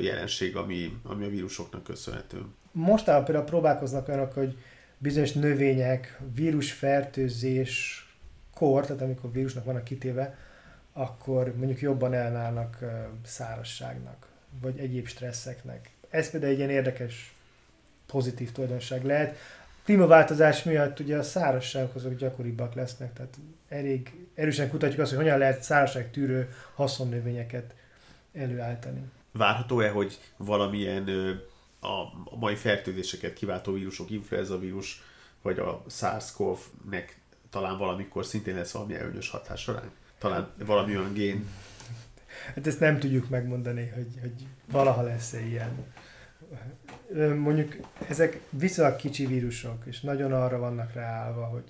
jelenség, ami, ami a vírusoknak köszönhető mostában például próbálkoznak olyanok, hogy bizonyos növények vírusfertőzés kor, tehát amikor vírusnak vannak kitéve, akkor mondjuk jobban ellenállnak szárazságnak, vagy egyéb stresszeknek. Ez például egy ilyen érdekes pozitív tulajdonság lehet. Klímaváltozás miatt ugye a szárazságok azok gyakoribbak lesznek, tehát elég erősen kutatjuk azt, hogy hogyan lehet szárazság tűrő haszonnövényeket előállítani. Várható-e, hogy valamilyen a mai fertőzéseket kiváltó vírusok, influenza vírus, vagy a SARS-CoV-nek talán valamikor szintén lesz valami előnyös hatás során? Talán valami olyan gén? Hát ezt nem tudjuk megmondani, hogy, hogy valaha lesz-e ilyen. Mondjuk ezek viszonylag kicsi vírusok, és nagyon arra vannak ráállva, hogy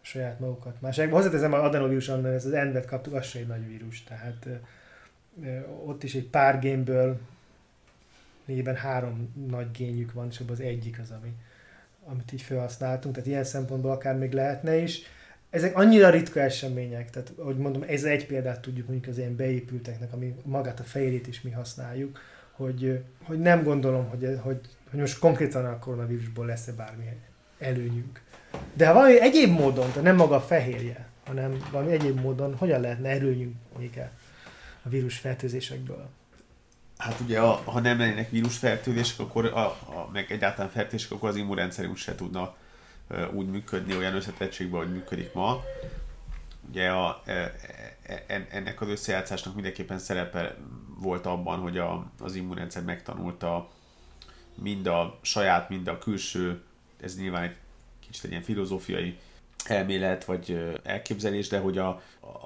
saját magukat. Másik, hozzáteszem az adenovírus, amiben ez az envet kaptuk, az se egy nagy vírus, tehát ott is egy pár génből lényegében három nagy génjük van, és az egyik az, ami, amit így felhasználtunk, tehát ilyen szempontból akár még lehetne is. Ezek annyira ritka események, tehát ahogy mondom, ez egy példát tudjuk mondjuk az ilyen beépülteknek, ami magát a fejét is mi használjuk, hogy, hogy nem gondolom, hogy, hogy, hogy most konkrétan a koronavírusból lesz-e bármi előnyünk. De ha valami egyéb módon, tehát nem maga a fehérje, hanem valami egyéb módon, hogyan lehetne előnyünk mondjuk a vírus fertőzésekből? Hát ugye, a, ha nem lennének vírusfertőzések, akkor a, a, meg egyáltalán fertőzések, akkor az immunrendszerünk se tudna uh, úgy működni olyan összetettségben, hogy működik ma. Ugye a, e, e, e, ennek az összejátszásnak mindenképpen szerepe volt abban, hogy a, az immunrendszer megtanulta mind a saját, mind a külső, ez nyilván egy kicsit egy ilyen filozófiai elmélet vagy elképzelés, de hogy a,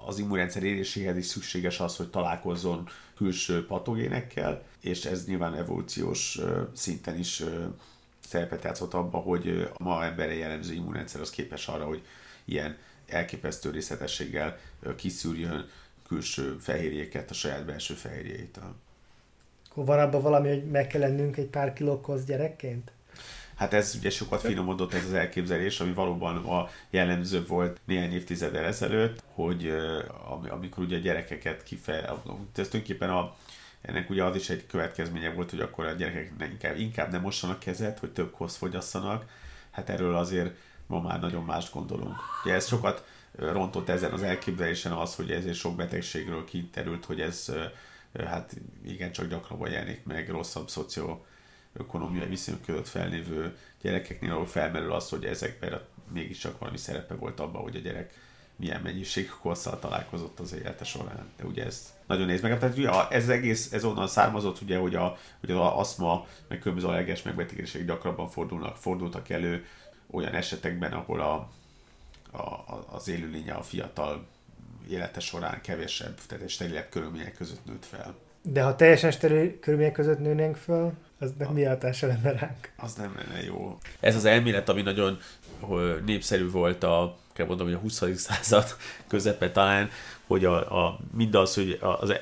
az immunrendszer éréséhez is szükséges az, hogy találkozzon külső patogénekkel, és ez nyilván evolúciós szinten is szerepet játszott abban, hogy a ma emberre jellemző immunrendszer az képes arra, hogy ilyen elképesztő részletességgel kiszűrjön külső fehérjéket a saját belső fehérjéitől. Akkor van abban valami, hogy meg kell lennünk egy pár kilókhoz gyerekként? Hát ez ugye sokat finomodott ez az elképzelés, ami valóban a jellemző volt néhány évtizeddel ezelőtt, hogy amikor ugye a gyerekeket kifejez, ez tulajdonképpen a, ennek ugye az is egy következménye volt, hogy akkor a gyerekek inkább, inkább nem mossanak kezet, hogy több hoz fogyasszanak. Hát erről azért ma már nagyon mást gondolunk. Ugye ez sokat rontott ezen az elképzelésen az, hogy ezért sok betegségről kiterült, hogy ez hát igen csak gyakrabban jelenik meg, rosszabb szoció ökonomiai viszonyok között felnévő gyerekeknél, ahol felmerül az, hogy ezekben mégiscsak valami szerepe volt abban, hogy a gyerek milyen mennyiség kosszal találkozott az élete során. De ugye ez nagyon néz meg. Tehát ugye ez egész, ez onnan származott, ugye, hogy, a, hogy az aszma, meg különböző allergiás megbetegedések gyakrabban fordulnak, fordultak elő olyan esetekben, ahol a, a, az élőlénye a fiatal élete során kevesebb, tehát sterilebb körülmények között nőtt fel. De ha teljesen steril körülmények között nőnénk föl, az nem mi hatása lenne ránk? Az nem lenne jó. Ez az elmélet, ami nagyon népszerű volt a, kell mondom, hogy a 20. század <laughs> közepe talán, hogy a, a, mindaz, hogy az,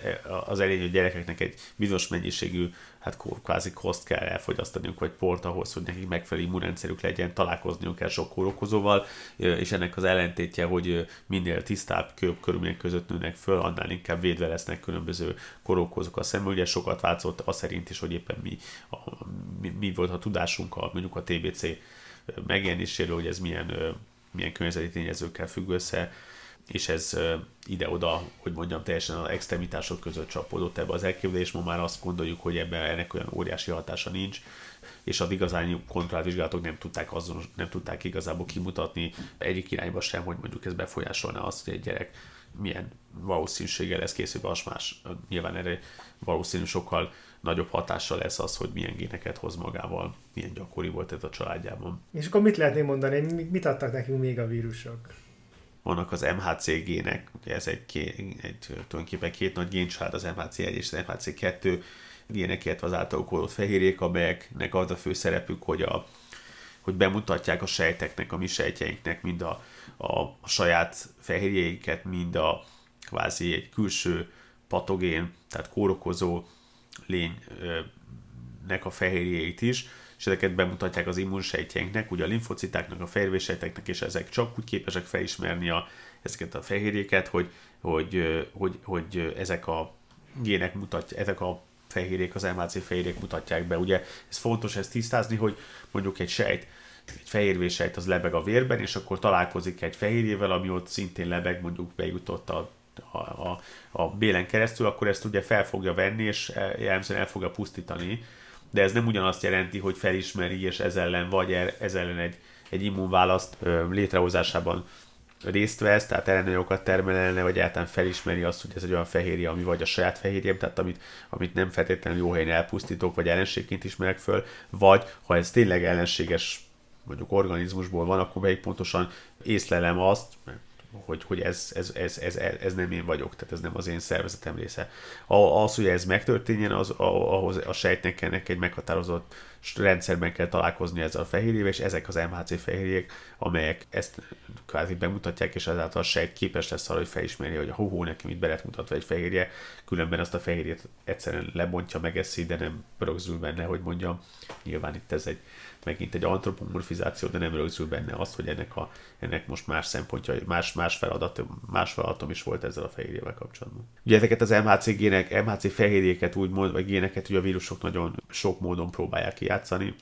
az elég, hogy gyerekeknek egy bizonyos mennyiségű hát kvázi koszt kell elfogyasztaniuk, vagy port ahhoz, hogy nekik megfelelő immunrendszerük legyen, találkozniuk kell sok kórokozóval, és ennek az ellentétje, hogy minél tisztább körülmények között nőnek föl, annál inkább védve lesznek különböző kórokozók a szemben. Ugye sokat változott az szerint is, hogy éppen mi, a, mi, mi volt a tudásunk a, mondjuk a TBC megjelenéséről, hogy ez milyen, milyen környezeti tényezőkkel függ össze, és ez ide-oda, hogy mondjam, teljesen az extremitások között csapódott ebbe az elképzelés, ma már azt gondoljuk, hogy ebben ennek olyan óriási hatása nincs, és az igazán kontrollált vizsgálatok nem tudták, azon, nem tudták igazából kimutatni egyik irányba sem, hogy mondjuk ez befolyásolna azt, hogy egy gyerek milyen valószínűséggel lesz készülve más. Nyilván erre valószínű sokkal nagyobb hatással lesz az, hogy milyen géneket hoz magával, milyen gyakori volt ez a családjában. És akkor mit lehetné mondani, mit adtak nekünk még a vírusok? vannak az MHC gének, ugye ez egy, egy tulajdonképpen két nagy géncsalád, az MHC1 és az MHC2 gének, illetve az által kódolt fehérjék, amelyeknek az a fő szerepük, hogy, a, hogy bemutatják a sejteknek, a mi sejtjeinknek mind a, a, a saját fehérjéiket, mind a kvázi egy külső patogén, tehát kórokozó lénynek a fehérjéit is, és ezeket bemutatják az immunsejtjeinknek, ugye a limfocitáknak, a fehérvérsejteknek, és ezek csak úgy képesek felismerni a, ezeket a fehérjéket, hogy, hogy, hogy, hogy ezek a gének mutatják, ezek a fehérjék, az MHC fehérjék mutatják be. Ugye ez fontos ezt tisztázni, hogy mondjuk egy sejt, egy fehérvérsejt az lebeg a vérben, és akkor találkozik egy fehérjével, ami ott szintén lebeg, mondjuk bejutott a a, a, a bélen keresztül, akkor ezt ugye fel fogja venni, és jellemzően el fogja pusztítani. De ez nem ugyanazt jelenti, hogy felismeri, és ez ellen vagy er, ez ellen egy, egy immunválaszt létrehozásában részt vesz, tehát ellenőjogokat termelne, vagy egyáltalán felismeri azt, hogy ez egy olyan fehérje, ami vagy a saját fehérjem, tehát amit, amit nem feltétlenül jó helyen elpusztítok, vagy ellenségként ismerek föl, vagy ha ez tényleg ellenséges mondjuk organizmusból van, akkor melyik pontosan észlelem azt, mert hogy, hogy ez, ez, ez, ez, ez, nem én vagyok, tehát ez nem az én szervezetem része. Az, hogy ez megtörténjen, az, ahhoz a sejtnek ennek egy meghatározott rendszerben kell találkozni ezzel a fehérjével, és ezek az MHC fehérjék, amelyek ezt kvázi bemutatják, és ezáltal a sejt képes lesz arra, hogy felismerje, hogy hó, nekem itt be lett mutatva egy fehérje, különben azt a fehérjét egyszerűen lebontja, megeszi, de nem rögzül benne, hogy mondjam. Nyilván itt ez egy megint egy antropomorfizáció, de nem rögzül benne azt, hogy ennek, a, ennek most más szempontja, más, más, feladat, más feladatom is volt ezzel a fehérjével kapcsolatban. Ugye ezeket az MHC gének, MHC fehérjéket úgymond, vagy géneket ugye a vírusok nagyon sok módon próbálják kijátszani,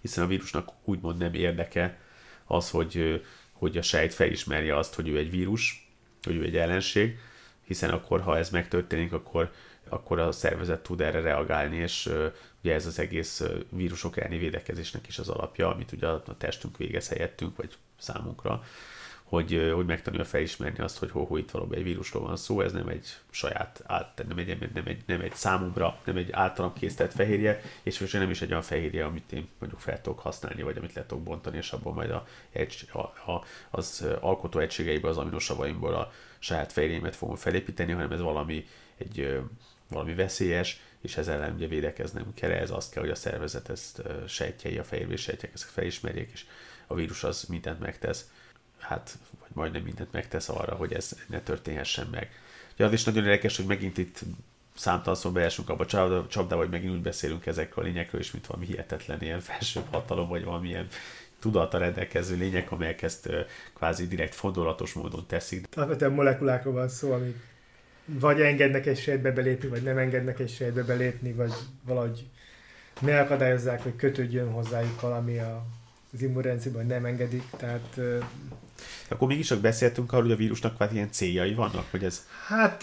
hiszen a vírusnak úgymond nem érdeke az, hogy, hogy a sejt felismerje azt, hogy ő egy vírus, hogy ő egy ellenség, hiszen akkor, ha ez megtörténik, akkor, akkor a szervezet tud erre reagálni, és Ugye ez az egész vírusok elleni védekezésnek is az alapja, amit ugye a testünk végez helyettünk, vagy számunkra, hogy, hogy megtanulja felismerni azt, hogy hol, itt valóban egy vírusról van szó, ez nem egy saját, át, nem egy, nem egy, nem egy számomra, nem egy általam készített fehérje, és most nem is egy olyan fehérje, amit én mondjuk fel tudok használni, vagy amit le tudok bontani, és abból majd a, a, a, az alkotó egységeiből, az aminosavaimból a saját fehérjémet fogom felépíteni, hanem ez valami, egy, valami veszélyes, és ezzel ellen ugye védekeznem kell, ez azt kell, hogy a szervezet ezt sejtjei, a fehérvés sejtjek ezt felismerjék, és a vírus az mindent megtesz, hát, vagy majdnem mindent megtesz arra, hogy ez ne történhessen meg. Ugye az is nagyon érdekes, hogy megint itt számtalanszor beesünk abba a csapdába, hogy megint úgy beszélünk ezekről a lényekről, és mint valami hihetetlen ilyen <laughs> felsőbb hatalom, vagy valamilyen tudata rendelkező lények, amelyek ezt kvázi direkt fordulatos módon teszik. Alapvetően molekulákról van szó, amik vagy engednek egy sejtbe belépni, vagy nem engednek egy sejtbe belépni, vagy valahogy megakadályozzák, hogy kötődjön hozzájuk valami a, az immunrendszerben, vagy nem engedik. Tehát, Akkor mégis csak beszéltünk arról, hogy a vírusnak vagy ilyen céljai vannak, hogy ez... Hát...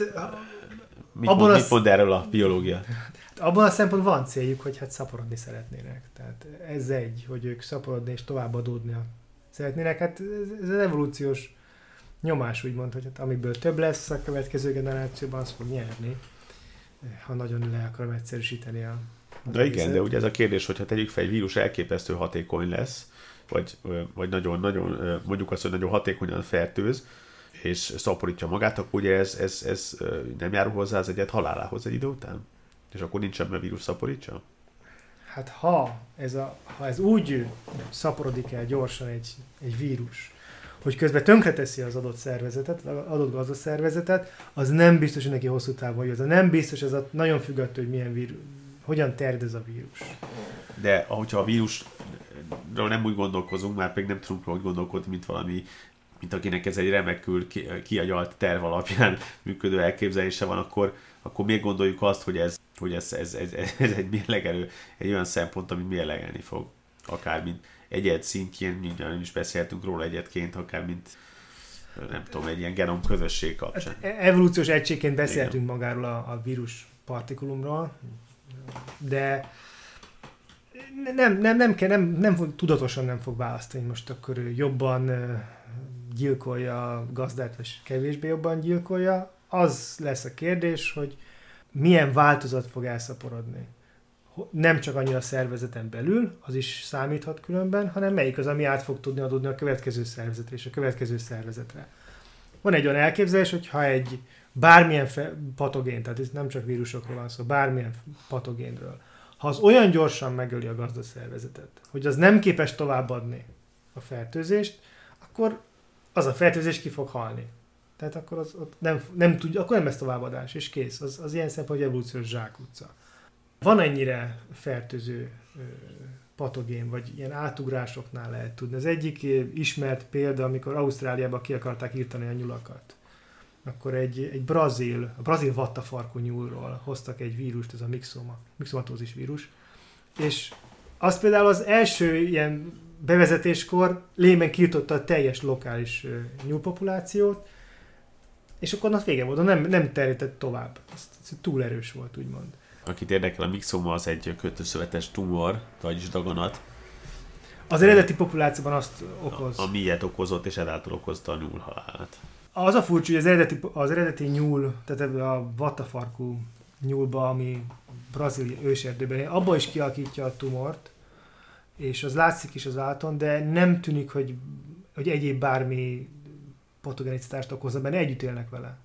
Mit, abban mond, az... mit mond erről a biológia? Hát abban a szempontból van céljuk, hogy hát szaporodni szeretnének. Tehát ez egy, hogy ők szaporodni és továbbadódni szeretnének. Hát ez, ez az evolúciós nyomás úgymond, hogy hát amiből több lesz a következő generációban, az fog nyerni, ha nagyon le akarom egyszerűsíteni a de igen, de ugye ez a kérdés, hogyha tegyük fel, egy vírus elképesztő hatékony lesz, vagy, vagy nagyon, nagyon, mondjuk azt, hogy nagyon hatékonyan fertőz, és szaporítja magát, akkor ugye ez, ez, ez nem járul hozzá az egyet halálához egy idő után? És akkor nincs ebben vírus szaporítsa? Hát ha ez, a, ha ez úgy szaporodik el gyorsan egy, egy vírus, hogy közben tönkreteszi az adott szervezetet, az adott gazdaszervezetet, az nem biztos, hogy neki hosszú távon jó. Az nem biztos, ez a, nagyon függ attól, hogy milyen vírus, hogyan terjed ez a vírus. De ahogyha a vírusról nem úgy gondolkozunk, már pedig nem tudunk róla gondolkodni, mint valami mint akinek ez egy remekül kiagyalt terv alapján <laughs> működő elképzelése van, akkor, akkor miért gondoljuk azt, hogy ez, hogy ez, ez, ez, ez egy mérlegelő, egy olyan szempont, ami mérlegelni fog. Akár mint egyet szintjén, mindjárt is beszéltünk róla egyetként, akár mint nem tudom, egy ilyen genom közösség kapcsán. Hát evolúciós egységként beszéltünk Igen. magáról a, a vírus partikulumról, de nem, nem, nem, kell, nem, nem, tudatosan nem fog választani, most akkor ő jobban gyilkolja a gazdát, vagy kevésbé jobban gyilkolja. Az lesz a kérdés, hogy milyen változat fog elszaporodni nem csak annyira a szervezeten belül, az is számíthat különben, hanem melyik az, ami át fog tudni adódni a következő szervezetre és a következő szervezetre. Van egy olyan elképzelés, hogy ha egy bármilyen fe- patogén, tehát itt nem csak vírusokról van szó, bármilyen patogénről, ha az olyan gyorsan megöli a gazdaszervezetet, hogy az nem képes továbbadni a fertőzést, akkor az a fertőzés ki fog halni. Tehát akkor az ott nem, nem tudja, akkor nem lesz továbbadás, és kész. Az, az ilyen szempontból evolúciós zsákutca. Van ennyire fertőző patogén, vagy ilyen átugrásoknál lehet tudni. Az egyik ismert példa, amikor Ausztráliában ki akarták írtani a nyulakat. Akkor egy, egy brazil, a brazil vattafarkú nyúlról hoztak egy vírust, ez a mixoma, mixomatózis vírus, és az például az első ilyen bevezetéskor lényben kiirtotta a teljes lokális nyúlpopulációt, és akkor az vége volt, nem, nem terjedett tovább. Ez túl erős volt, úgymond akit érdekel, a mixoma az egy kötőszövetes tumor, vagyis daganat. Az eredeti populációban azt okoz. A, a miért okozott, és ezáltal okozta a nyúlhalálát. Az a furcsa, hogy az eredeti, az eredeti nyúl, tehát a vattafarkú nyúlba, ami brazil őserdőben, abba is kialakítja a tumort, és az látszik is az áton, de nem tűnik, hogy, hogy egyéb bármi patogenicitást okozza benne, együtt élnek vele.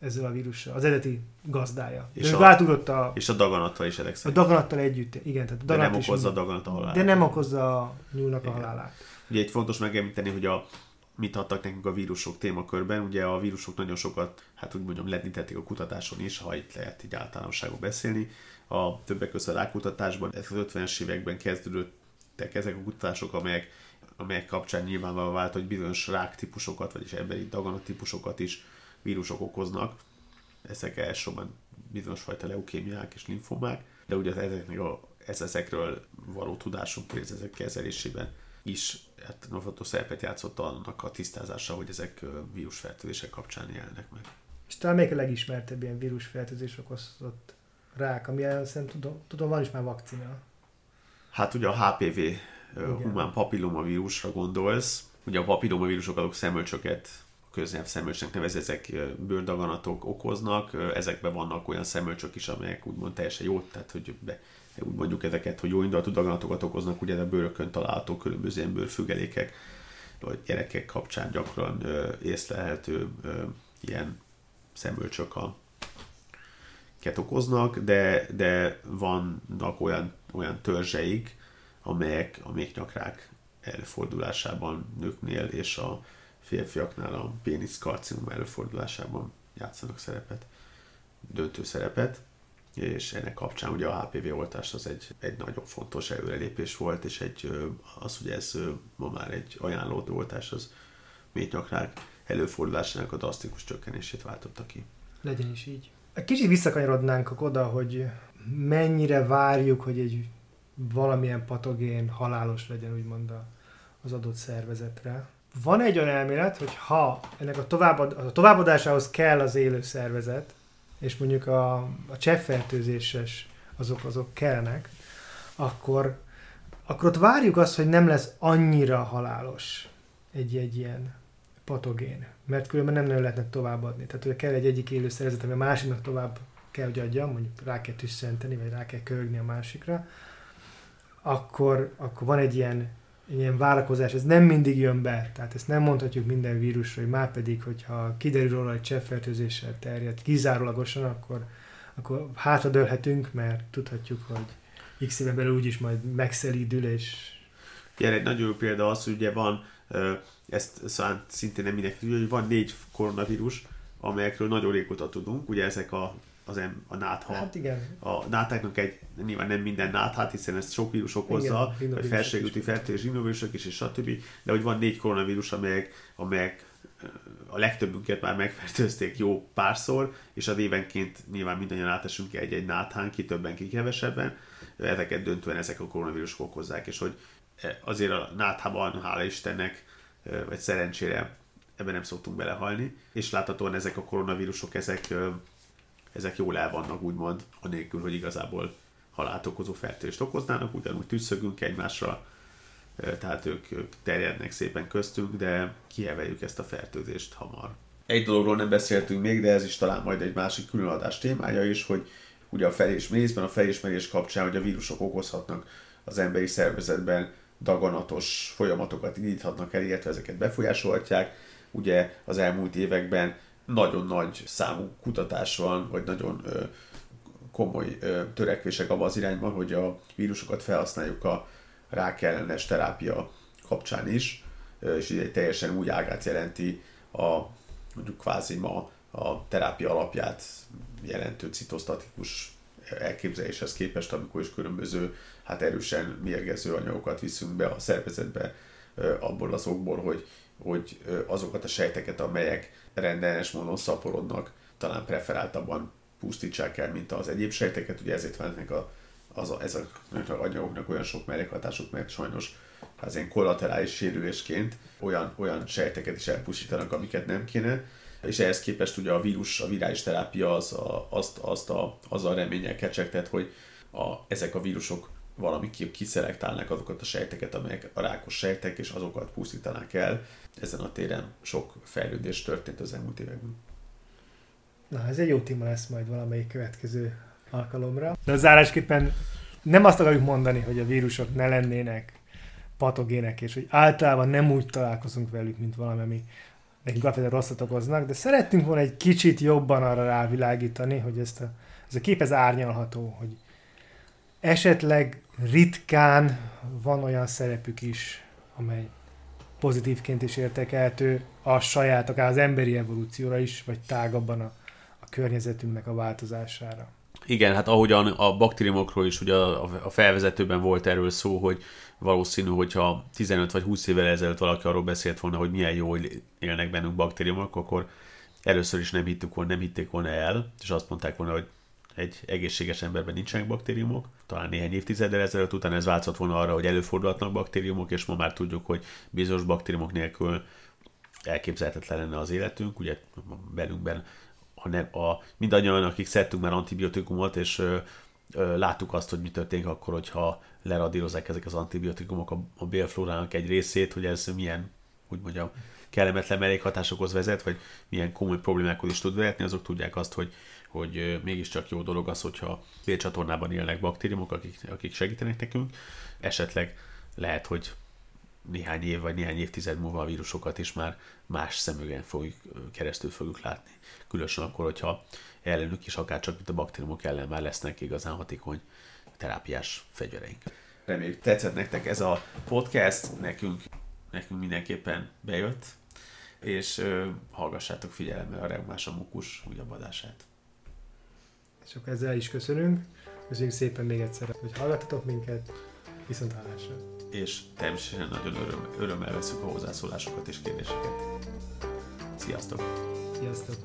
Ezzel a vírussal, az eredeti gazdája. És ő a- a, És a daganattal is ezek a daganattal együtt, igen, tehát a De nem daganat is- okozza a daganat a halált. de nem okozza a nyúlnak a Igen. halálát. Ugye itt fontos megemlíteni, hogy a, mit adtak nekünk a vírusok témakörben. Ugye a vírusok nagyon sokat, hát úgy mondjam, lendítették a kutatáson is, ha itt lehet így általánosságban beszélni. A többek között a rákutatásban, ez az 50-es években kezdődtek ezek a kutatások, amelyek, amelyek kapcsán nyilvánvalóan vált, hogy bizonyos ráktípusokat, vagyis emberi daganattípusokat is vírusok okoznak. Ezek elsősorban bizonyos fajta leukémiák és linfomák, de ugye ezeknek a, ez, ezekről való tudásunk, és ezek kezelésében is hát, fontos szerepet játszott annak a tisztázása, hogy ezek vírusfertőzések kapcsán jelennek meg. És talán melyik a legismertebb ilyen vírusfertőzés okozott rák, ami szerintem tudom, tudom, van is már vakcina. Hát ugye a HPV, Igen. humán papillomavírusra gondolsz. Ugye a papillomavírusok azok szemölcsöket, köznyelv szemölcsnek nevez, ezek bőrdaganatok okoznak. Ezekben vannak olyan szemölcsök is, amelyek úgymond teljesen jó, tehát hogy be, úgy mondjuk ezeket, hogy jó indulatú daganatokat okoznak, ugye a bőrökön található különböző ilyen bőrfügelékek, vagy gyerekek kapcsán gyakran ö, észlelhető ilyen szemölcsök a okoznak, de, de vannak olyan, olyan törzseik, amelyek a méhnyakrák előfordulásában nőknél és a férfiaknál a pénisz karcinom előfordulásában játszanak szerepet, döntő szerepet, és ennek kapcsán ugye a HPV oltás az egy, egy nagyon fontos előrelépés volt, és egy, az, hogy ez ma már egy ajánlott oltás, az méhnyakrák előfordulásának a drasztikus csökkenését váltotta ki. Legyen is így. Egy kicsit visszakanyarodnánk oda, hogy mennyire várjuk, hogy egy valamilyen patogén halálos legyen, úgymond az adott szervezetre. Van egy olyan elmélet, hogy ha ennek a, továbbad, a továbbadásához kell az élő szervezet, és mondjuk a, a cseppfertőzéses azok, azok kellnek, akkor, akkor ott várjuk azt, hogy nem lesz annyira halálos egy-egy ilyen patogén, mert különben nem nagyon lehetne továbbadni. Tehát hogy kell egy egyik élő szervezet, ami a másiknak tovább kell, hogy adjam, mondjuk rá kell tüsszenteni, vagy rá kell köhögni a másikra, akkor, akkor van egy ilyen, egy ilyen várakozás, ez nem mindig jön be, tehát ezt nem mondhatjuk minden vírusra, hogy már pedig, hogyha kiderül róla, hogy cseppfertőzéssel terjed kizárólagosan, akkor, akkor hátradőlhetünk, mert tudhatjuk, hogy x éven belül úgyis majd megszelídül, és Ilyen egy nagyon jó példa az, hogy ugye van, ezt szóval szintén nem mindenki tudja, hogy van négy koronavírus, amelyekről nagyon régóta tudunk, ugye ezek a, az em, a nátha, hát igen, a nátáknak egy, nyilván nem minden náthát, hiszen ezt sok vírus okozza, Igen, vagy felségúti fertőzés, rhinovírusok is, és stb. De hogy van négy koronavírus, amelyek, amelyek a legtöbbünket már megfertőzték jó párszor, és az évenként nyilván mindannyian átesünk egy-egy náthán, ki többen, ki kevesebben, ezeket döntően ezek a koronavírusok okozzák, és hogy azért a náthában, hála Istennek, vagy szerencsére ebben nem szoktunk belehalni, és láthatóan ezek a koronavírusok, ezek, ezek jól el vannak, úgymond, anélkül, hogy igazából halált okozó fertőzést okoznának, ugyanúgy tüsszögünk egymásra, tehát ők, ők terjednek szépen köztünk, de kieveljük ezt a fertőzést hamar. Egy dologról nem beszéltünk még, de ez is talán majd egy másik különadás témája is, hogy ugye a felismerésben, a felismerés kapcsán, hogy a vírusok okozhatnak az emberi szervezetben daganatos folyamatokat indíthatnak el, illetve ezeket befolyásolhatják. Ugye az elmúlt években nagyon nagy számú kutatás van, vagy nagyon ö, komoly ö, törekvések abban az irányban, hogy a vírusokat felhasználjuk a rák ellenes terápia kapcsán is, Ö, és így egy teljesen új ágát jelenti a mondjuk kvázi ma a terápia alapját jelentő citosztatikus elképzeléshez képest, amikor is különböző, hát erősen mérgező anyagokat viszünk be a szervezetbe, abból az okból, hogy, hogy azokat a sejteket, amelyek rendellenes módon szaporodnak, talán preferáltabban pusztítsák el, mint az egyéb sejteket, ugye ezért van ennek a, az a, ezek az anyagoknak olyan sok mellékhatásuk, mert sajnos az ilyen kollaterális sérülésként olyan, olyan sejteket is elpusztítanak, amiket nem kéne, és ehhez képest ugye a vírus, a virális terápia az a, azt, azt a, azzal reménnyel kecsegtet, hogy a, ezek a vírusok valamiképp kiszelektálnak azokat a sejteket, amelyek a rákos sejtek, és azokat pusztítanák el. Ezen a téren sok fejlődés történt az elmúlt években. Na, ez egy jó téma lesz majd valamelyik következő alkalomra. De zárásképpen nem azt akarjuk mondani, hogy a vírusok ne lennének patogének, és hogy általában nem úgy találkozunk velük, mint valami, ami nekünk alapvetően rosszat okoznak, de szerettünk volna egy kicsit jobban arra rávilágítani, hogy ezt a, ez a kép ez árnyalható, hogy esetleg ritkán van olyan szerepük is, amely pozitívként is értekelhető a saját, akár az emberi evolúcióra is, vagy tágabban a, a környezetünknek a változására. Igen, hát ahogyan a baktériumokról is ugye a felvezetőben volt erről szó, hogy valószínű, hogyha 15 vagy 20 évvel ezelőtt valaki arról beszélt volna, hogy milyen jól élnek bennünk baktériumok, akkor először is nem hittük volna, nem hitték volna el, és azt mondták volna, hogy egy egészséges emberben nincsenek baktériumok. Talán néhány évtizeddel ezelőtt után ez változott volna arra, hogy előfordulhatnak baktériumok, és ma már tudjuk, hogy bizonyos baktériumok nélkül elképzelhetetlen lenne az életünk. Ugye belünkben a, nem, a, mindannyian, akik szedtünk már antibiotikumot, és ö, ö, láttuk azt, hogy mi történik akkor, hogyha leradírozzák ezek az antibiotikumok a, a bélflórának egy részét, hogy ez milyen, úgy mondjam, kellemetlen mellékhatásokhoz vezet, vagy milyen komoly problémákhoz is tud vezetni, azok tudják azt, hogy, hogy mégiscsak jó dolog az, hogyha bélcsatornában élnek baktériumok, akik, akik segítenek nekünk. Esetleg lehet, hogy néhány év vagy néhány évtized múlva a vírusokat is már más szemügen fogjuk, keresztül fogjuk látni. Különösen akkor, hogyha ellenük is akár csak mint a baktériumok ellen már lesznek igazán hatékony terápiás fegyvereink. Reméljük tetszett nektek ez a podcast, nekünk, nekünk mindenképpen bejött, és ö, hallgassátok figyelemmel a Reumás a Mukus újabb adását. És akkor ezzel is köszönünk. Köszönjük szépen még egyszer, hogy hallgattatok minket. Viszont hallásra. És természetesen nagyon öröm, örömmel veszük a hozzászólásokat és kérdéseket. Sziasztok! Sziasztok!